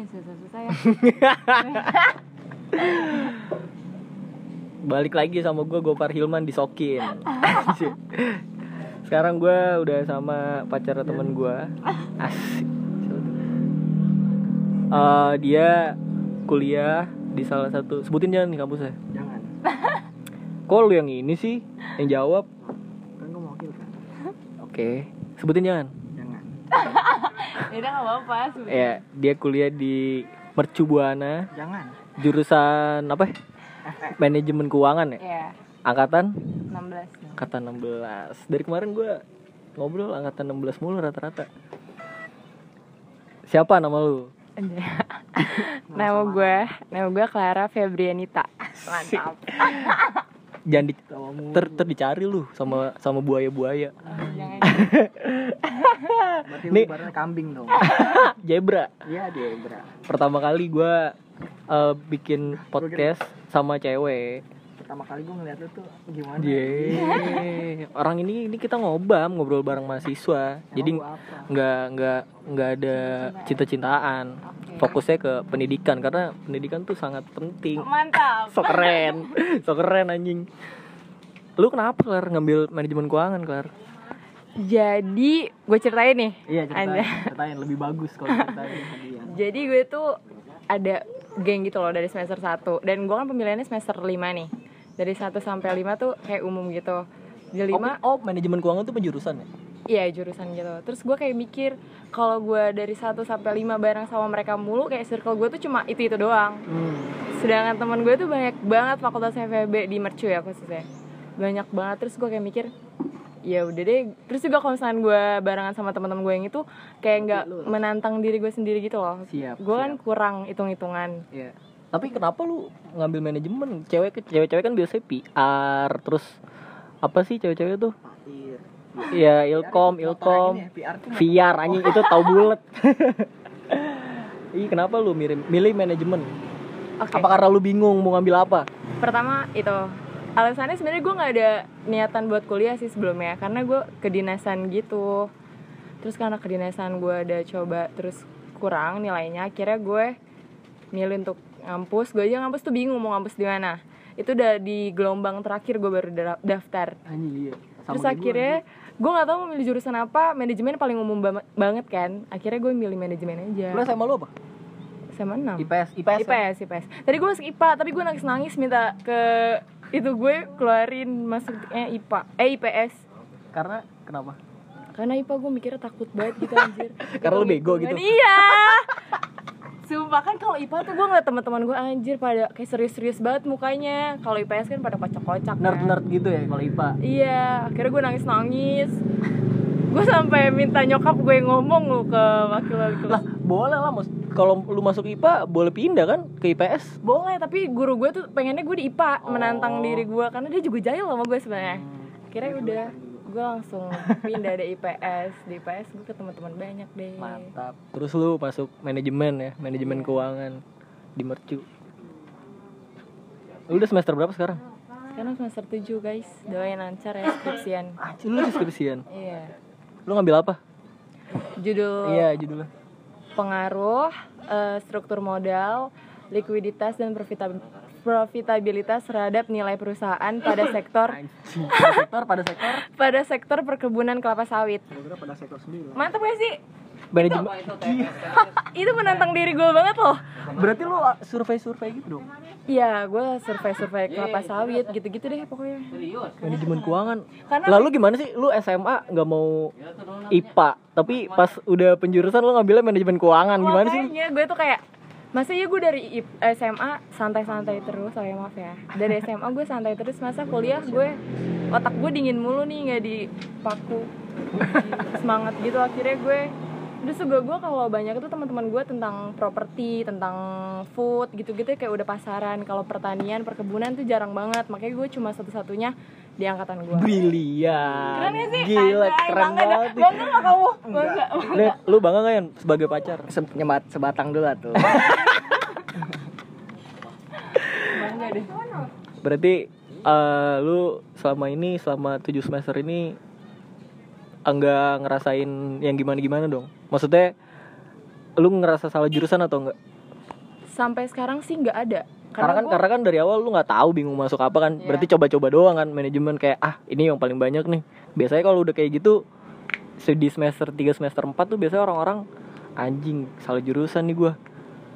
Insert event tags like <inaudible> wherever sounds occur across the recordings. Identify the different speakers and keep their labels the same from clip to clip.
Speaker 1: jangan susah-susah ya. <laughs>
Speaker 2: Balik lagi sama gue Gopar Hilman disokin sekarang gue udah sama pacar temen gue asik. Eh, dia kuliah di salah satu sebutin jangan nih kampusnya.
Speaker 3: Jangan.
Speaker 2: kok lu yang ini sih? Yang jawab?
Speaker 3: Kan gue mau kan.
Speaker 2: oke. Sebutin Jangan.
Speaker 1: Ya udah nggak apa-apa sebenarnya.
Speaker 2: ya dia kuliah di Mercu Buana
Speaker 3: Jangan.
Speaker 2: jurusan apa? Ya? manajemen keuangan ya?
Speaker 1: Iya,
Speaker 2: angkatan?
Speaker 1: 16
Speaker 2: angkatan 16 dari kemarin gue ngobrol angkatan 16 mulu rata-rata. Siapa nama lu? <laughs>
Speaker 1: Nama gue nama gue Clara Febrianita. Mantap <laughs>
Speaker 2: jangan di, ter, ter dicari lu sama sama buaya-buaya <laughs>
Speaker 3: Berarti
Speaker 2: Nih.
Speaker 3: kambing dong. <laughs>
Speaker 2: Jebra
Speaker 3: Iya dia bra.
Speaker 2: pertama kali gue uh, bikin podcast sama cewek
Speaker 3: Pertama kali gue ngeliat lu tuh gimana?
Speaker 2: Yeay. <laughs> orang ini ini kita ngobam ngobrol bareng mahasiswa. Jadi
Speaker 3: Emang apa?
Speaker 2: nggak nggak nggak ada cinta-cintaan. fokusnya ke pendidikan karena pendidikan tuh sangat penting.
Speaker 1: Mantap.
Speaker 2: So keren. <laughs> So keren anjing. Lu kenapa Klar ngambil manajemen keuangan Klar
Speaker 1: jadi gue ceritain nih.
Speaker 3: Iya ceritain,
Speaker 1: Anda.
Speaker 3: ceritain. Lebih bagus kalau ceritain <laughs>
Speaker 1: jadi gue tuh ada geng gitu loh dari semester 1 dan gue kan pemilihannya semester 5 nih dari 1 sampai 5 tuh kayak umum gitu. Di 5
Speaker 2: oh, oh manajemen keuangan tuh penjurusan ya?
Speaker 1: Iya jurusan gitu. Terus gue kayak mikir kalau gue dari 1 sampai 5 bareng sama mereka mulu Kayak circle gue tuh cuma itu-itu doang.
Speaker 3: Hmm.
Speaker 1: Sedangkan teman gue tuh banyak banget fakultas FEB di Mercu ya khususnya. Banyak banget. Terus gue kayak mikir ya udah deh. Terus juga kalau misalnya gue barengan sama teman-teman gue yang itu kayak nggak menantang diri gue sendiri gitu loh.
Speaker 3: Siap,
Speaker 1: gue kan kurang hitung-hitungan.
Speaker 2: Iya. Tapi kenapa lu ngambil manajemen? Cewek cewek-cewek kan biasanya PR terus apa sih cewek-cewek tuh?
Speaker 3: Iya.
Speaker 2: Iya, Ilkom, Ilkom,
Speaker 3: Ini ya,
Speaker 2: VR anjing itu tahu bulet. <laughs> Ih, kenapa lu milih, milih manajemen?
Speaker 1: Oke.
Speaker 2: Apa karena lu bingung mau ngambil apa?
Speaker 1: pertama itu alasannya sebenarnya gue nggak ada niatan buat kuliah sih sebelumnya karena gue kedinasan gitu terus karena kedinasan gue ada coba terus kurang nilainya akhirnya gue milih untuk ngampus gue aja ngampus tuh bingung mau ngampus di mana itu udah di gelombang terakhir gue baru da- daftar
Speaker 3: Anjing iya. Sama
Speaker 1: terus akhirnya gue nggak tahu mau milih jurusan apa manajemen paling umum ba- banget kan akhirnya gue milih manajemen aja
Speaker 2: Lu sama lu apa?
Speaker 1: sama enam
Speaker 2: IPS, IPS.
Speaker 1: IPS, IPS. Tadi gue masuk IPA, tapi gue nangis-nangis minta ke itu gue keluarin masuknya IPA, eh IPS.
Speaker 2: Karena kenapa?
Speaker 1: Karena IPA gue mikirnya takut banget gitu <laughs> anjir.
Speaker 2: Karena lu bego gitu.
Speaker 1: Iya. Sumpah kan kalau IPA tuh gue ngeliat teman-teman gue anjir pada kayak serius-serius banget mukanya. Kalau IPS kan pada kocak-kocak. kan.
Speaker 2: Nerd-nerd gitu ya kalau IPA.
Speaker 1: Iya, akhirnya gue nangis-nangis. gue sampai minta nyokap gue ngomong lu ke wakil-wakil
Speaker 2: Lah, boleh lah Mas. Kalau lu masuk IPA boleh pindah kan ke IPS?
Speaker 1: Boleh, tapi guru gue tuh pengennya gue di IPA
Speaker 2: Oh.
Speaker 1: menantang diri gue karena dia juga jahil sama gue sebenarnya. Kira udah gue langsung pindah dari IPS di IPS gue ketemu teman banyak deh.
Speaker 2: Mantap. Terus lu masuk manajemen ya, manajemen keuangan di Mercu. Lu udah semester berapa sekarang?
Speaker 1: Sekarang semester 7 guys, doain lancar ya skripsian.
Speaker 2: Anjir, lu deskripsian.
Speaker 1: Iya.
Speaker 2: Lu ngambil apa?
Speaker 1: Judul
Speaker 2: Iya, judulnya.
Speaker 1: pengaruh, eh, struktur modal, likuiditas dan profita- profitabilitas terhadap nilai perusahaan pada sektor
Speaker 2: pada sektor pada sektor
Speaker 1: pada sektor perkebunan kelapa sawit.
Speaker 3: Pada sektor sendiri.
Speaker 1: Mantap gak sih?
Speaker 2: manajemen. <laughs>
Speaker 1: Itu menantang diri gue banget loh.
Speaker 2: Berarti lu ah, survei-survei gitu dong.
Speaker 1: Iya, gue survei-survei kelapa sawit gitu-gitu deh pokoknya.
Speaker 2: Manajemen keuangan.
Speaker 1: Karena-
Speaker 2: Lalu gimana sih lu SMA nggak mau IPA, tapi pas udah penjurusan lu ngambilnya manajemen keuangan gimana sih?
Speaker 1: Makanya gue tuh kayak masa ya gue dari SMA santai-santai terus, oh ya maaf ya. Dari SMA gue santai terus, masa kuliah gue otak gue dingin mulu nih nggak dipaku semangat gitu akhirnya gue Terus juga gue kalau banyak itu teman-teman gue tentang properti, tentang food gitu-gitu kayak udah pasaran. Kalau pertanian, perkebunan tuh jarang banget. Makanya gue cuma satu-satunya di angkatan gue.
Speaker 2: Brilian.
Speaker 1: Keren gak sih?
Speaker 2: Gila,
Speaker 1: Anjay,
Speaker 2: keren
Speaker 1: bangga dah.
Speaker 2: banget.
Speaker 1: Bangga gak kamu? Bangga.
Speaker 2: Lu, lu bangga gak ya sebagai pacar?
Speaker 3: Se- nyebat sebatang dulu tuh.
Speaker 1: Bangga deh.
Speaker 2: Berarti eh, lu selama ini selama 7 semester ini enggak ngerasain yang gimana-gimana dong. Maksudnya lu ngerasa salah jurusan atau enggak?
Speaker 1: sampai sekarang sih nggak ada
Speaker 2: Karena kan
Speaker 1: gua-
Speaker 2: karena kan dari awal lu nggak tahu bingung masuk apa kan.
Speaker 1: Iya.
Speaker 2: Berarti coba-coba doang kan manajemen kayak ah ini yang paling banyak nih. Biasanya kalau udah kayak gitu di semester 3 semester 4 tuh biasanya orang-orang anjing salah jurusan nih gua.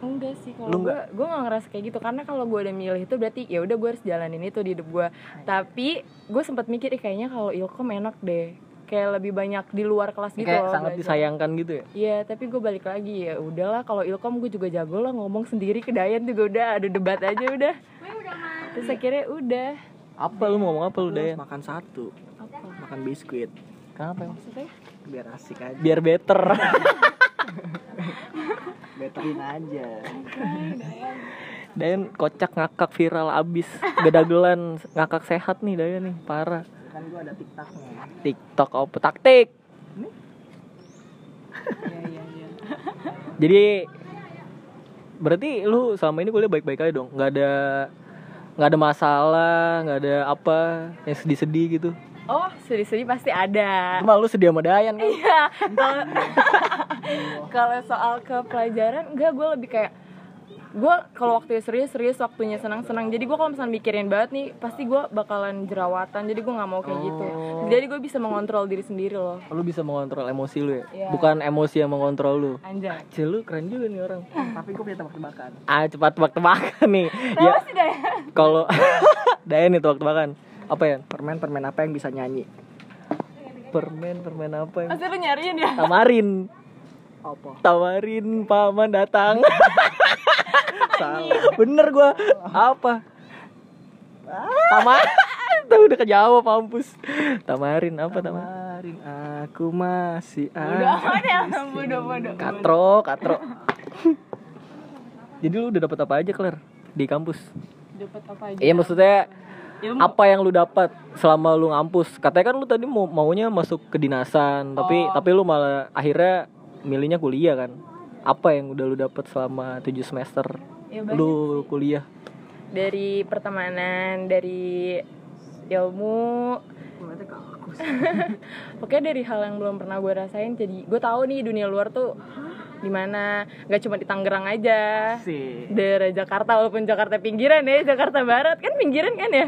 Speaker 1: enggak sih kalau gue gue nggak ngerasa kayak gitu karena kalau gue udah milih itu berarti ya udah gue harus jalanin itu di hidup gue tapi gue sempat mikir "Ih, kayaknya kalau ilkom enak deh kayak lebih banyak di luar kelas gitu
Speaker 2: kayak
Speaker 1: loh
Speaker 2: sangat
Speaker 1: belajar.
Speaker 2: disayangkan gitu ya.
Speaker 1: Iya, tapi gue balik lagi ya udahlah kalau ilkom gue juga jago lah ngomong sendiri ke Dayan juga udah ada debat aja udah. Terus akhirnya udah.
Speaker 2: Apa lu mau ngomong apa lu Dayan?
Speaker 3: makan satu
Speaker 1: Apa
Speaker 3: makan biskuit
Speaker 2: Kenapa emang?
Speaker 1: maksudnya?
Speaker 3: biar asik aja
Speaker 2: Biar better. <laughs>
Speaker 3: betterin aja
Speaker 2: Dayan kocak ngakak viral abis Bedagelan ngakak sehat nih Dayan nih parah
Speaker 3: kan gua ada tiktoknya
Speaker 2: TikTok apa taktik
Speaker 1: Iya iya iya. <laughs>
Speaker 2: Jadi berarti lu selama ini kuliah baik-baik aja dong nggak ada nggak ada masalah nggak ada apa yang sedih-sedih gitu
Speaker 1: Oh, sedih-sedih pasti ada.
Speaker 2: cuma lu sedih sama Dayan kan
Speaker 1: Iya. Kalau <laughs> kalau soal ke pelajaran enggak gue lebih kayak gue kalau waktunya serius serius waktunya senang senang jadi gue kalau misalnya mikirin banget nih pasti gue bakalan jerawatan. Jadi gue nggak mau kayak gitu.
Speaker 2: Oh.
Speaker 1: jadi gue bisa mengontrol diri sendiri loh.
Speaker 2: Lu bisa mengontrol emosi lu ya?
Speaker 1: Iya.
Speaker 2: bukan emosi yang mengontrol lu.
Speaker 1: Anjay.
Speaker 2: Cil lu keren juga nih orang.
Speaker 3: Tapi gua punya tebak-tebakan.
Speaker 2: Ah cepat tebak-tebakan nih. Ya
Speaker 1: Apa sih Dayan?
Speaker 2: kalau <laughs> Dayan nih tebak-tebakan. Apa ya?
Speaker 3: Permen permen apa yang bisa nyanyi?
Speaker 2: Permen permen apa yang
Speaker 1: Masih lu nyariin ya?
Speaker 2: tamarin.
Speaker 3: Apa?
Speaker 2: Tawarin paman datang <laughs> salah. Bener gua. Apa? Tamar. <laughs> Tuh udah kejawab mampus. Tamarin apa tamar?
Speaker 3: Kemarin aku masih
Speaker 1: Udah
Speaker 3: ada.
Speaker 1: ada bodoh bodoh.
Speaker 2: katro katro. Jadi lu udah dapat apa aja Claire di kampus?
Speaker 1: Dapat apa aja?
Speaker 2: iya maksudnya
Speaker 1: Ilmu.
Speaker 2: apa yang lu dapat selama lu ngampus? Katanya kan lu tadi mau maunya masuk kedinasan tapi
Speaker 1: Oh.
Speaker 2: tapi lu malah akhirnya milihnya kuliah kan? Apa yang udah lu dapat selama 7 semester
Speaker 1: Ya,
Speaker 2: lu kuliah
Speaker 1: dari pertemanan, dari ilmu,
Speaker 3: sih. <laughs>
Speaker 1: pokoknya dari hal yang belum pernah gue rasain. Jadi gue tahu nih dunia luar tuh gimana, nggak cuma di Tangerang aja.
Speaker 3: sih
Speaker 1: Daerah Jakarta walaupun Jakarta pinggiran ya, Jakarta Barat kan pinggiran kan ya.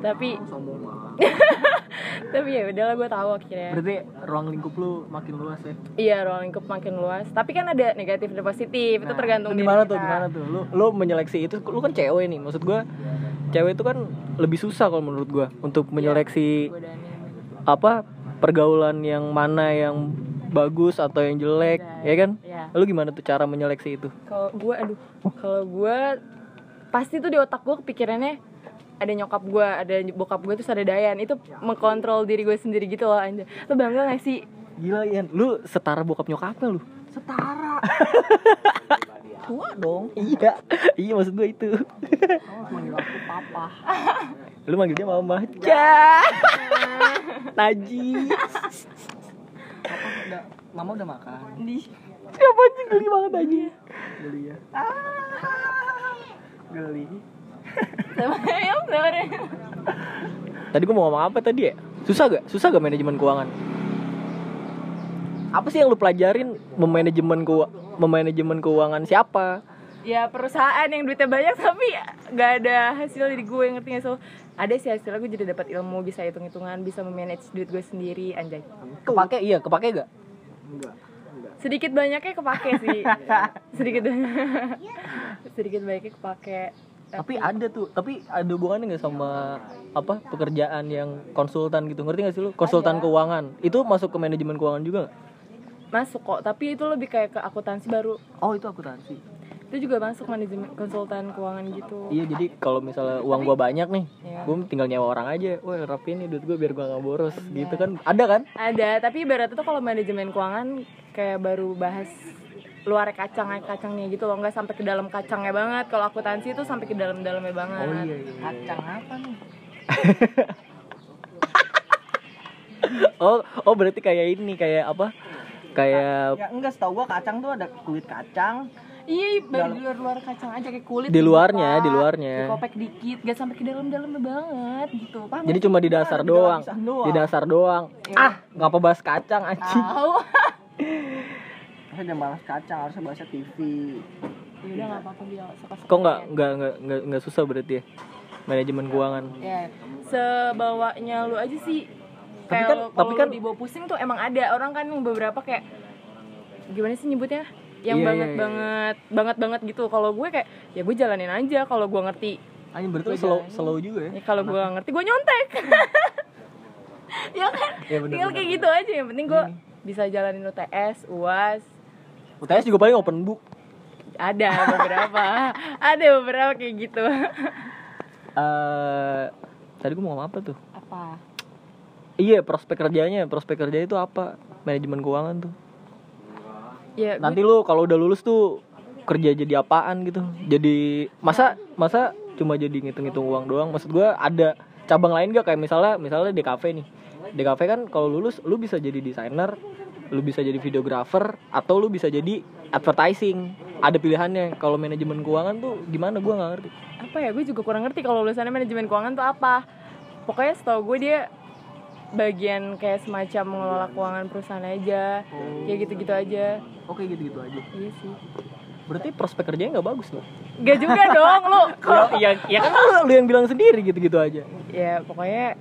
Speaker 1: Tapi
Speaker 3: sombong banget <laughs>
Speaker 1: tapi ya udahlah gue tahu akhirnya.
Speaker 2: berarti ruang lingkup lu makin luas ya
Speaker 1: Iya ruang lingkup makin luas. Tapi kan ada negatif dan positif. itu tergantung
Speaker 2: Nah, itu
Speaker 1: diri
Speaker 2: gimana
Speaker 1: kita.
Speaker 2: tuh gimana tuh lu lu menyeleksi itu lu kan cewek nih maksud gua cewek itu kan lebih susah kalau menurut gua untuk menyeleksi
Speaker 1: Godaannya banyak.
Speaker 2: apa pergaulan yang mana yang bagus atau yang jelek
Speaker 1: Ada.
Speaker 2: ya kan
Speaker 1: Iya.
Speaker 2: lu gimana tuh cara menyeleksi itu
Speaker 1: Kalau gue, aduh, kalau gue pasti tuh di otak gue kepikirannya ada nyokap gue, ada bokap gue terus ada Dayan. Itu mengkontrol diri gue sendiri gitu loh anjir. Lo bangga gak sih?
Speaker 2: gila Ian. Lu setara bokap nyokapnya lu?
Speaker 3: Setara. <laughs>
Speaker 2: Tua dong. Iya. Iya maksud gua itu.
Speaker 3: Kamu manggil aku papa. <laughs>
Speaker 2: Lu manggil dia mama Cah. <laughs> Najis
Speaker 3: papa udah mama udah makan.
Speaker 1: Di
Speaker 2: siapa sih geli banget aja
Speaker 3: geli ya. Geli
Speaker 2: Tadi gua mau ngomong apa tadi ya? Susah gak? Susah gak manajemen keuangan? Apa sih yang lu pelajarin memanajemen keuangan memanajemen keuangan siapa?
Speaker 1: Ya perusahaan yang duitnya banyak tapi gak ada hasil dari gue ngerti gak so ada sih hasilnya gue jadi dapat ilmu bisa hitung hitungan bisa memanage duit gue sendiri anjay
Speaker 2: Kepake iya, kepake gak?
Speaker 3: enggak enggak
Speaker 1: sedikit banyaknya kepake sih <laughs> sedikit <laughs> sedikit banyaknya kepake
Speaker 2: Tapi ada tuh, tapi ada hubungannya gak sama apa pekerjaan yang konsultan gitu? Ngerti gak sih lu? Konsultan
Speaker 1: Ada.
Speaker 2: keuangan. Itu masuk ke manajemen keuangan juga gak?
Speaker 1: masuk kok tapi itu lebih kayak ke akuntansi baru
Speaker 2: Oh, itu akuntansi.
Speaker 1: itu juga masuk manajemen konsultan keuangan gitu
Speaker 2: Iya, jadi kalau misalnya uang gua banyak nih,
Speaker 1: Iya.
Speaker 2: gua tinggal nyewa orang aja. Wah, rapiin nih duit gua biar gua gak boros gitu kan. Ada kan?
Speaker 1: ada tapi ibaratnya tuh kalau manajemen keuangan kayak baru bahas luar kacang kacangnya gitu loh nggak sampai ke dalam kacangnya banget kalau akuntansi itu sampai ke dalam dalamnya banget
Speaker 2: Oh iya, iya.
Speaker 3: kacang apa nih <laughs>
Speaker 2: Oh, oh berarti kayak ini kayak apa? Kayak
Speaker 3: ya enggak setahu gua kacang tuh ada kulit kacang
Speaker 1: Iya, baru di luar luar kacang aja kayak kulit
Speaker 2: Di luarnya, di luarnya.
Speaker 1: dikopek dikit, gak sampai ke dalam dalamnya banget gitu. Paham?
Speaker 2: jadi cuma di dasar
Speaker 3: di
Speaker 2: doang. Di dasar doang.
Speaker 1: Iya.
Speaker 2: Ah, ngapa bahas kacang anjing?
Speaker 1: Tahu. <laughs>
Speaker 3: saya jangan balas kacang harusnya bahasnya TV
Speaker 1: ya udah nggak apa-apa dia suka
Speaker 2: kok nggak nggak nggak nggak susah berarti ya? Manajemen keuangan.
Speaker 1: Ya sebawanya lu aja sih.
Speaker 2: Tapi kan-
Speaker 1: lu-
Speaker 2: tapi
Speaker 1: kalau
Speaker 2: kan-
Speaker 1: dibawa pusing tuh emang ada. Orang kan yang beberapa kayak gimana sih nyebutnya? Yang
Speaker 2: Iya,
Speaker 1: banget
Speaker 2: iya, iya.
Speaker 1: banget banget banget gitu. Kalau gue kayak ya gue jalanin aja. Kalau gue ngerti
Speaker 2: Anjing berarti slow slow juga ya?
Speaker 1: Ya kalau gue ngerti gue nyontek. <laughs> Ya kan?
Speaker 2: Ya, bener,
Speaker 1: tinggal
Speaker 2: bener,
Speaker 1: kayak gitu aja. Yang penting gue bisa jalanin UTS uas
Speaker 2: UTS juga paling open book.
Speaker 1: Ada beberapa. <laughs> Ada beberapa kayak gitu.
Speaker 2: Eh tadi gue mau ngomong apa tuh?
Speaker 1: Apa?
Speaker 2: Iya prospek kerjanya. Prospek kerjanya itu apa? Manajemen keuangan tuh.
Speaker 1: Ya
Speaker 2: nanti lu kalau udah lulus tuh kerja jadi apaan gitu. Jadi masa masa cuma jadi ngitung-ngitung uang doang? Maksud gua ada cabang lain gak kayak misalnya misalnya di kafe nih. Di kafe kan kalau lulus lu bisa jadi desainer lu bisa jadi videographer atau lu bisa jadi advertising. Ada pilihannya. Kalau manajemen keuangan tuh gimana? Gua nggak ngerti.
Speaker 1: Apa ya? Gue juga kurang ngerti kalau lulusannya manajemen keuangan tuh apa. Pokoknya setahu gue dia bagian kayak semacam mengelola keuangan perusahaan aja. Kayak gitu-gitu aja.
Speaker 2: Oke gitu gitu aja.
Speaker 1: Iya sih.
Speaker 2: Berarti prospek kerjanya nggak bagus loh.
Speaker 1: Gak juga dong lu. <laughs>
Speaker 2: Ya, ya, ya kan lu, lu yang bilang sendiri gitu gitu aja.
Speaker 1: Ya pokoknya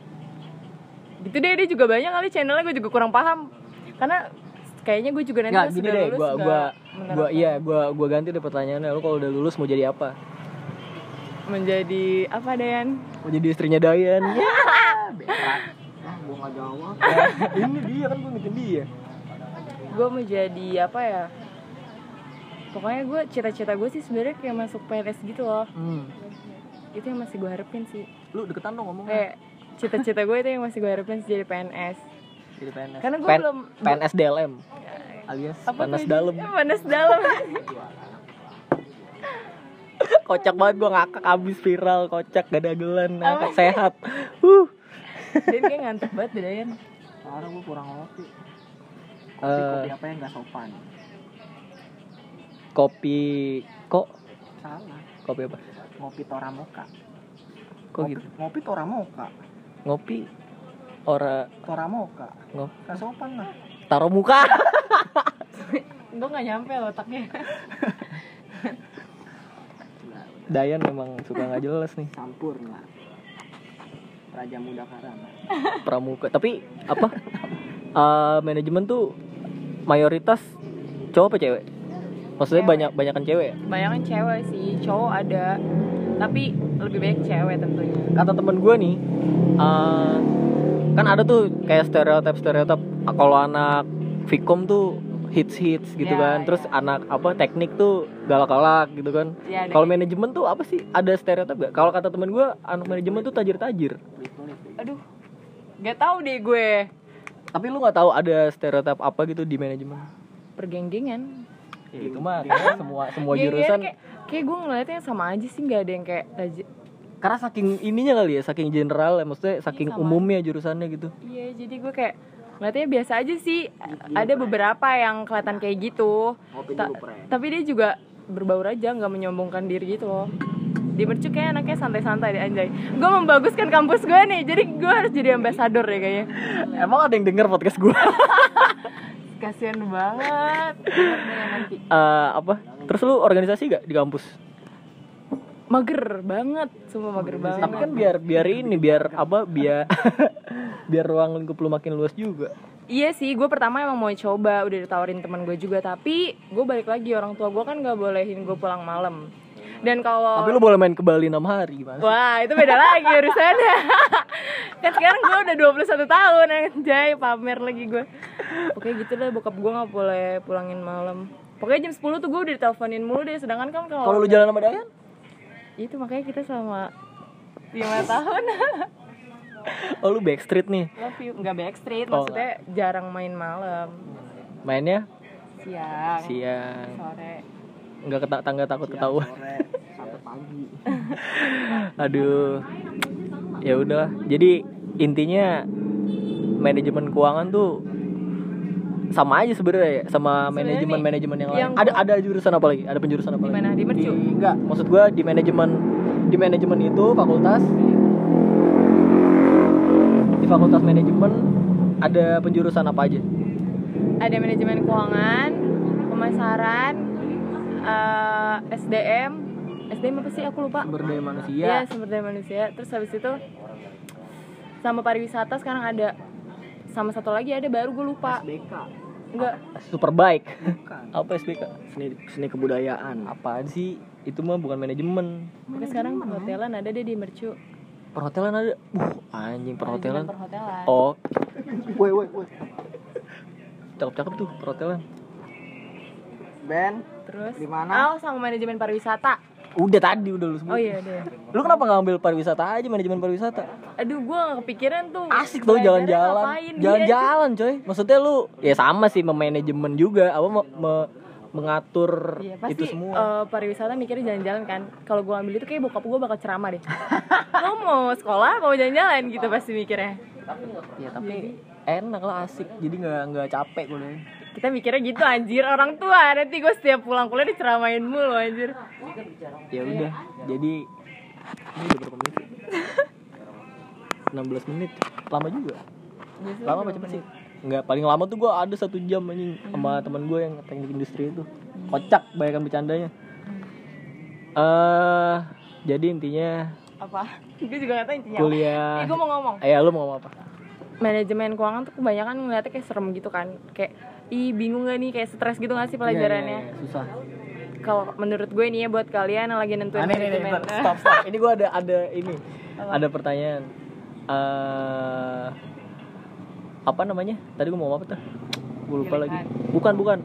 Speaker 1: gitu deh. Dia juga banyak kali channelnya gue juga kurang paham karena kayaknya gue juga nanti
Speaker 2: Nggak,
Speaker 1: pas
Speaker 2: gini
Speaker 1: udah
Speaker 2: deh,
Speaker 1: lulus
Speaker 2: gua gua gua iya, gua gua ganti deh pertanyaannya. Lu kalau udah lulus mau jadi apa?
Speaker 1: menjadi apa Dayan
Speaker 2: Mau jadi istrinya Dayan. <laughs> Ya,
Speaker 3: ah gua nggak jawab <laughs>
Speaker 2: ini dia kan gua ngikutin dia.
Speaker 1: gue mau jadi apa ya pokoknya gue cita-cita gue sih sebenarnya kayak masuk PNS gitu loh
Speaker 2: Hmm.
Speaker 1: itu yang masih gue harapin sih
Speaker 2: Lu deketan dong ngomong.
Speaker 1: kayak cita-cita gue itu yang masih gue harapin sih jadi PNS
Speaker 2: Jadi PNS.
Speaker 1: karena gue
Speaker 2: Pen-
Speaker 1: belum
Speaker 2: PNS DLM alias
Speaker 1: apa
Speaker 2: panas dalam. <laughs>
Speaker 1: panas dalam
Speaker 2: kocak banget gua ngakak abis viral, kocak gak ada gelan, ngakak sehat. Huh.
Speaker 1: dan kayak ngantuk banget deh Dayan
Speaker 3: sekarang gua kurang ngopi kopi
Speaker 2: Eh.
Speaker 3: kopi apa yang nggak sopan
Speaker 2: Kopi kok
Speaker 3: salah
Speaker 2: kopi apa?
Speaker 3: ngopi toramoka
Speaker 2: Kok
Speaker 3: ngopi,
Speaker 2: gitu?
Speaker 3: ngopi toramoka
Speaker 2: Ngopi ora.
Speaker 3: Toramoka
Speaker 2: ngop
Speaker 3: nggak sopan lah.
Speaker 2: Taruh muka. <laughs>
Speaker 1: gue nggak nyampe otaknya. <laughs>
Speaker 2: Dayan memang suka nggak jelas nih.
Speaker 3: sampurna raja muda karana
Speaker 2: pramuka. Tapi apa? Eh manajemen tuh mayoritas cowok apa cewek? Maksudnya
Speaker 1: Cewek.
Speaker 2: banyak banyakan cewek ya?
Speaker 1: Kebanyakan cewek sih, cowok ada. Tapi lebih banyak cewek tentunya.
Speaker 2: Kata temen gue nih eh kan ada tuh kayak stereotip stereotip kalau anak Vkom tuh hits hits gitu
Speaker 1: Ya,
Speaker 2: kan. terus
Speaker 1: ya.
Speaker 2: anak apa teknik tuh galak galak gitu kan.
Speaker 1: Ya, ada.
Speaker 2: Kalau manajemen tuh apa sih? Ada stereotip gak kalau kata temen gue anak manajemen tuh tajir tajir
Speaker 1: Aduh Gak tahu deh gue.
Speaker 2: Tapi lu nggak tahu ada stereotip apa gitu di manajemen?
Speaker 1: Pergenggengan.
Speaker 2: Ya, itu mah kayaknya semua semua jurusan.
Speaker 1: kayak, kayak gue ngeliatnya sama aja sih Gak ada yang kayak taji-
Speaker 2: karena saking ininya kali ya saking general ya maksudnya saking
Speaker 1: sama.
Speaker 2: umumnya jurusannya gitu.
Speaker 1: Iya jadi gue kayak ngeliatnya biasa aja sih. Ada beberapa yang kelihatan kayak gitu. Ta- Tapi dia juga berbaur aja nggak menyombongkan diri gitu loh. Di Mercu kayak anaknya santai-santai deh anjay. Gue membaguskan kampus gue nih Jadi gue harus jadi ambasador deh kayaknya.
Speaker 2: Emang ada yang denger podcast gue <laughs>
Speaker 1: Kasian banget.
Speaker 2: Eh, apa? Terus lu organisasi gak di kampus
Speaker 1: Mager banget Semua mager banget
Speaker 2: tapi kan biar biar ini biar apa biar <laughs> biar ruang lingkup lu makin luas juga
Speaker 1: Iya sih, gue pertama emang mau coba, udah ditawarin teman gue juga, tapi gue balik lagi orang tua gue kan nggak bolehin gue pulang malam. Dan kalau
Speaker 2: tapi lu boleh main ke Bali 6 hari gimana?
Speaker 1: Wah, itu beda lagi urusannya. <laughs> kan sekarang gue udah 21 tahun anjay, pamer lagi gue. Pokoknya gitu deh, bokap gue nggak boleh pulangin malam. Pokoknya jam 10 tuh gue udah diteleponin mulu deh, sedangkan kan kalau
Speaker 2: kalau lu jalan sama Dayan
Speaker 1: itu makanya kita sama 5 tahun. <laughs>
Speaker 2: oh lu backstreet nih?
Speaker 1: Love you, nggak backstreet,
Speaker 2: Oh,
Speaker 1: maksudnya jarang main malam.
Speaker 2: mainnya?
Speaker 1: Siang,
Speaker 2: siang.
Speaker 1: Sore.
Speaker 2: nggak ketak tangga takut ketahuan.
Speaker 3: sore sampai pagi. <laughs>
Speaker 2: Aduh. Ya udah jadi intinya manajemen keuangan tuh sama aja sebenarnya ya sama manajemen manajemen yang,
Speaker 1: yang
Speaker 2: lain. ada
Speaker 1: gua-
Speaker 2: ada jurusan apa lagi? Ada penjurusan apa
Speaker 1: Di
Speaker 2: lagi?
Speaker 1: mana? Di Mercu?
Speaker 2: enggak maksud gua di manajemen di manajemen itu fakultas. Di fakultas manajemen ada penjurusan apa aja?
Speaker 1: Ada manajemen keuangan, pemasaran, eh, SDM SDM apa sih? Aku lupa.
Speaker 2: Sumber daya manusia.
Speaker 1: Iya, sumber daya manusia. Terus habis itu sama pariwisata sekarang ada. Sama satu lagi ada baru gue lupa.
Speaker 3: BK
Speaker 1: Enggak.
Speaker 2: super baik
Speaker 3: bukan.
Speaker 2: Apa SBK
Speaker 3: seni seni kebudayaan.
Speaker 2: Apaan sih? Itu mah bukan manajemen.
Speaker 1: Tapi sekarang perhotelan ada deh di Mercu.
Speaker 2: perhotelan ada? Uh anjing perhotelan.
Speaker 1: Perhotelan.
Speaker 2: oh.
Speaker 3: Woi woi woi.
Speaker 2: Cakep cakep tuh perhotelan.
Speaker 3: Ben
Speaker 1: Terus?
Speaker 3: di mana?
Speaker 1: Oh, sama manajemen pariwisata.
Speaker 2: Udah tadi udah lu sebut
Speaker 1: Oh iya deh.
Speaker 2: lu kenapa nggak ambil pariwisata aja manajemen pariwisata
Speaker 1: Aduh, gue gak kepikiran tuh.
Speaker 2: asik tuh jalan-jalan.
Speaker 1: Iya,
Speaker 2: jalan-jalan coy maksudnya lu ya sama sih memanajemen juga apa me- me- mengatur
Speaker 1: Iya, pasti
Speaker 2: itu semua
Speaker 1: eh, pariwisata mikirnya jalan-jalan kan. Kalau gue ambil itu kayak bokap gue bakal ceramah deh. <laughs> Lo mau sekolah, mau jalan-jalan gitu pasti mikirnya.
Speaker 2: ya tapi enak lah asik jadi nggak nggak capek gue deh
Speaker 1: Kita mikirnya gitu anjir orang tua. Nanti gue setiap pulang kuliah diceramain mulu anjir.
Speaker 2: ya udah jadi ini udah berapa menit 16 menit lama juga lama apa cepet sih Enggak, paling lama tuh gue ada satu jam anjing sama teman gue yang teknik industri itu kocak bayangkan bercandanya eh jadi intinya
Speaker 1: Apa? gue juga gak tau intinya.
Speaker 2: kuliah
Speaker 1: Eh, gue mau ngomong.
Speaker 2: eh lu mau ngomong apa
Speaker 1: Manajemen keuangan tuh kebanyakan ngeliatnya kayak serem gitu kan. Kayak, ih bingung gak nih, kayak stres gitu gak sih pelajarannya.
Speaker 2: Iya, iya, iya, susah
Speaker 1: Kalau menurut gue nih ya buat kalian yang lagi nentuin
Speaker 2: Aneh nih, nih, bentar. stop, stop. Ini gue ada ada ini, ada pertanyaan. eh apa namanya? Tadi gue mau apa tuh? Gue lupa lagi. Bukan, bukan.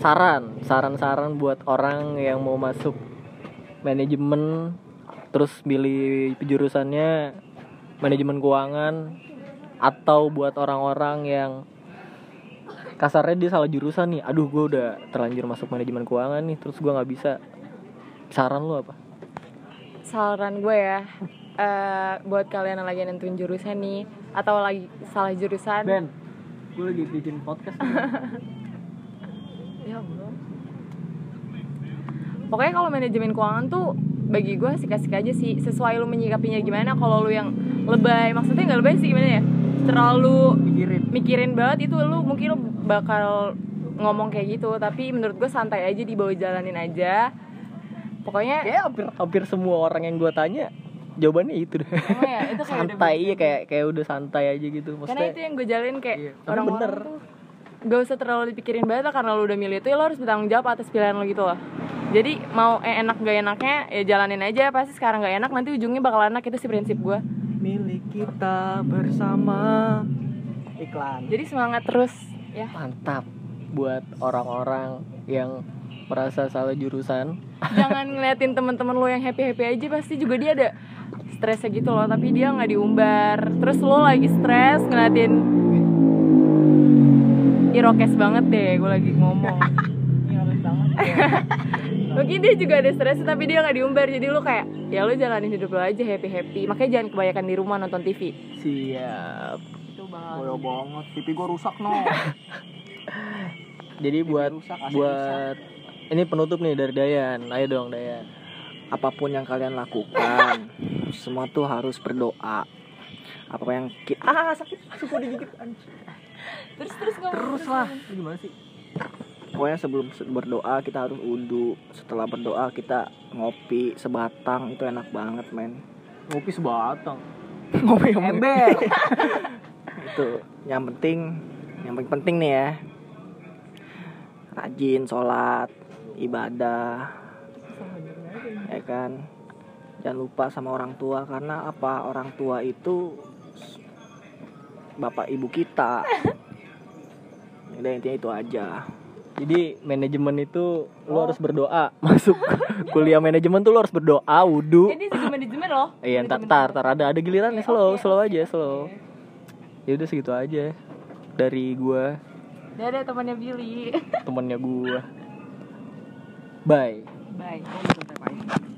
Speaker 2: Saran, saran-saran buat orang yang mau masuk manajemen, terus milih jurusannya manajemen keuangan, atau buat orang-orang yang kasarnya dia salah jurusan nih. Aduh, gue udah terlanjur masuk manajemen keuangan nih, terus gue nggak bisa. Saran lu apa?
Speaker 1: Saran gue ya, eh buat kalian yang lagi nentuin jurusan nih, atau lagi salah jurusan.
Speaker 2: Ben, gue lagi bikin podcast. <laughs>
Speaker 1: Ya belum. Pokoknya kalau manajemen keuangan tuh bagi gue asik-asik aja sih sesuai lu menyikapinya gimana kalau lu yang lebay maksudnya nggak lebay sih gimana ya terlalu
Speaker 2: Pikirin.
Speaker 1: mikirin banget itu lu mungkin lu bakal ngomong kayak gitu tapi menurut gue santai aja dibawa jalanin aja. Pokoknya
Speaker 2: Kayak hampir hampir semua orang yang gue tanya jawabannya itu deh.
Speaker 1: Emang ya, itu kayak udah
Speaker 2: santai iya kayak kayak udah santai aja gitu.
Speaker 1: karena
Speaker 2: Maksudnya
Speaker 1: itu yang gue jalanin kayak
Speaker 2: Iya,
Speaker 1: orang-orang
Speaker 2: bener.
Speaker 1: tuh gak usah terlalu dipikirin banget lah karena lu udah milih itu ya lo harus bertanggung jawab atas pilihan lo gitu loh. Jadi mau eh, enak gak enaknya ya jalanin aja. Pasti sekarang gak enak nanti ujungnya bakal enak. Itu sih prinsip gue
Speaker 2: milik kita bersama.
Speaker 3: iklan.
Speaker 1: Jadi semangat terus ya.
Speaker 2: Mantap buat orang-orang yang merasa salah jurusan.
Speaker 1: jangan <laughs> ngeliatin teman-teman lo yang happy happy aja pasti juga dia ada stresnya gitu loh tapi dia nggak diumbar. Terus lo lagi stres ngeliatin irokes banget deh gue lagi ngomong. <laughs> Mungkin dia juga ada stres tapi dia nggak diumbar. Jadi lo kayak ya lo jalanin hidup lo aja happy happy makanya jangan kebanyakan di rumah nonton TV
Speaker 2: Siap.
Speaker 1: Banget
Speaker 3: boyo banget. Pipi gua rusak no. <laughs>
Speaker 2: Jadi buat
Speaker 3: rusak,
Speaker 2: buat ini penutup nih dari Dayan. Ayo dong Dayan.
Speaker 3: apa pun yang kalian lakukan <laughs> semua tuh harus berdoa. Apa yang ki- ah sakit. Suku digigit
Speaker 1: terus terus ngomong
Speaker 2: Terus lah. Gimana sih?
Speaker 3: pokoknya sebelum se- berdoa kita harus wudhu. Setelah berdoa kita ngopi sebatang. Itu enak banget men.
Speaker 2: Ngopi sebatang. <laughs>
Speaker 3: ngopi ember itu yang penting yang paling penting nih ya. Rajin sholat ibadah ya kan? Jangan lupa sama orang tua karena apa? Orang tua itu bapak ibu kita. Udah intinya itu aja.
Speaker 2: Jadi manajemen itu lo harus berdoa. <laughs> Masuk kuliah manajemen tuh lo harus berdoa wudhu.
Speaker 1: ini manajemen loh.
Speaker 2: Iya ntar ntar, ada ada gilirannya slow slow aja slow. Ya udah segitu aja. Dari gua.
Speaker 1: Ada temannya Billy.
Speaker 2: Temennya gua. Bye.
Speaker 1: bye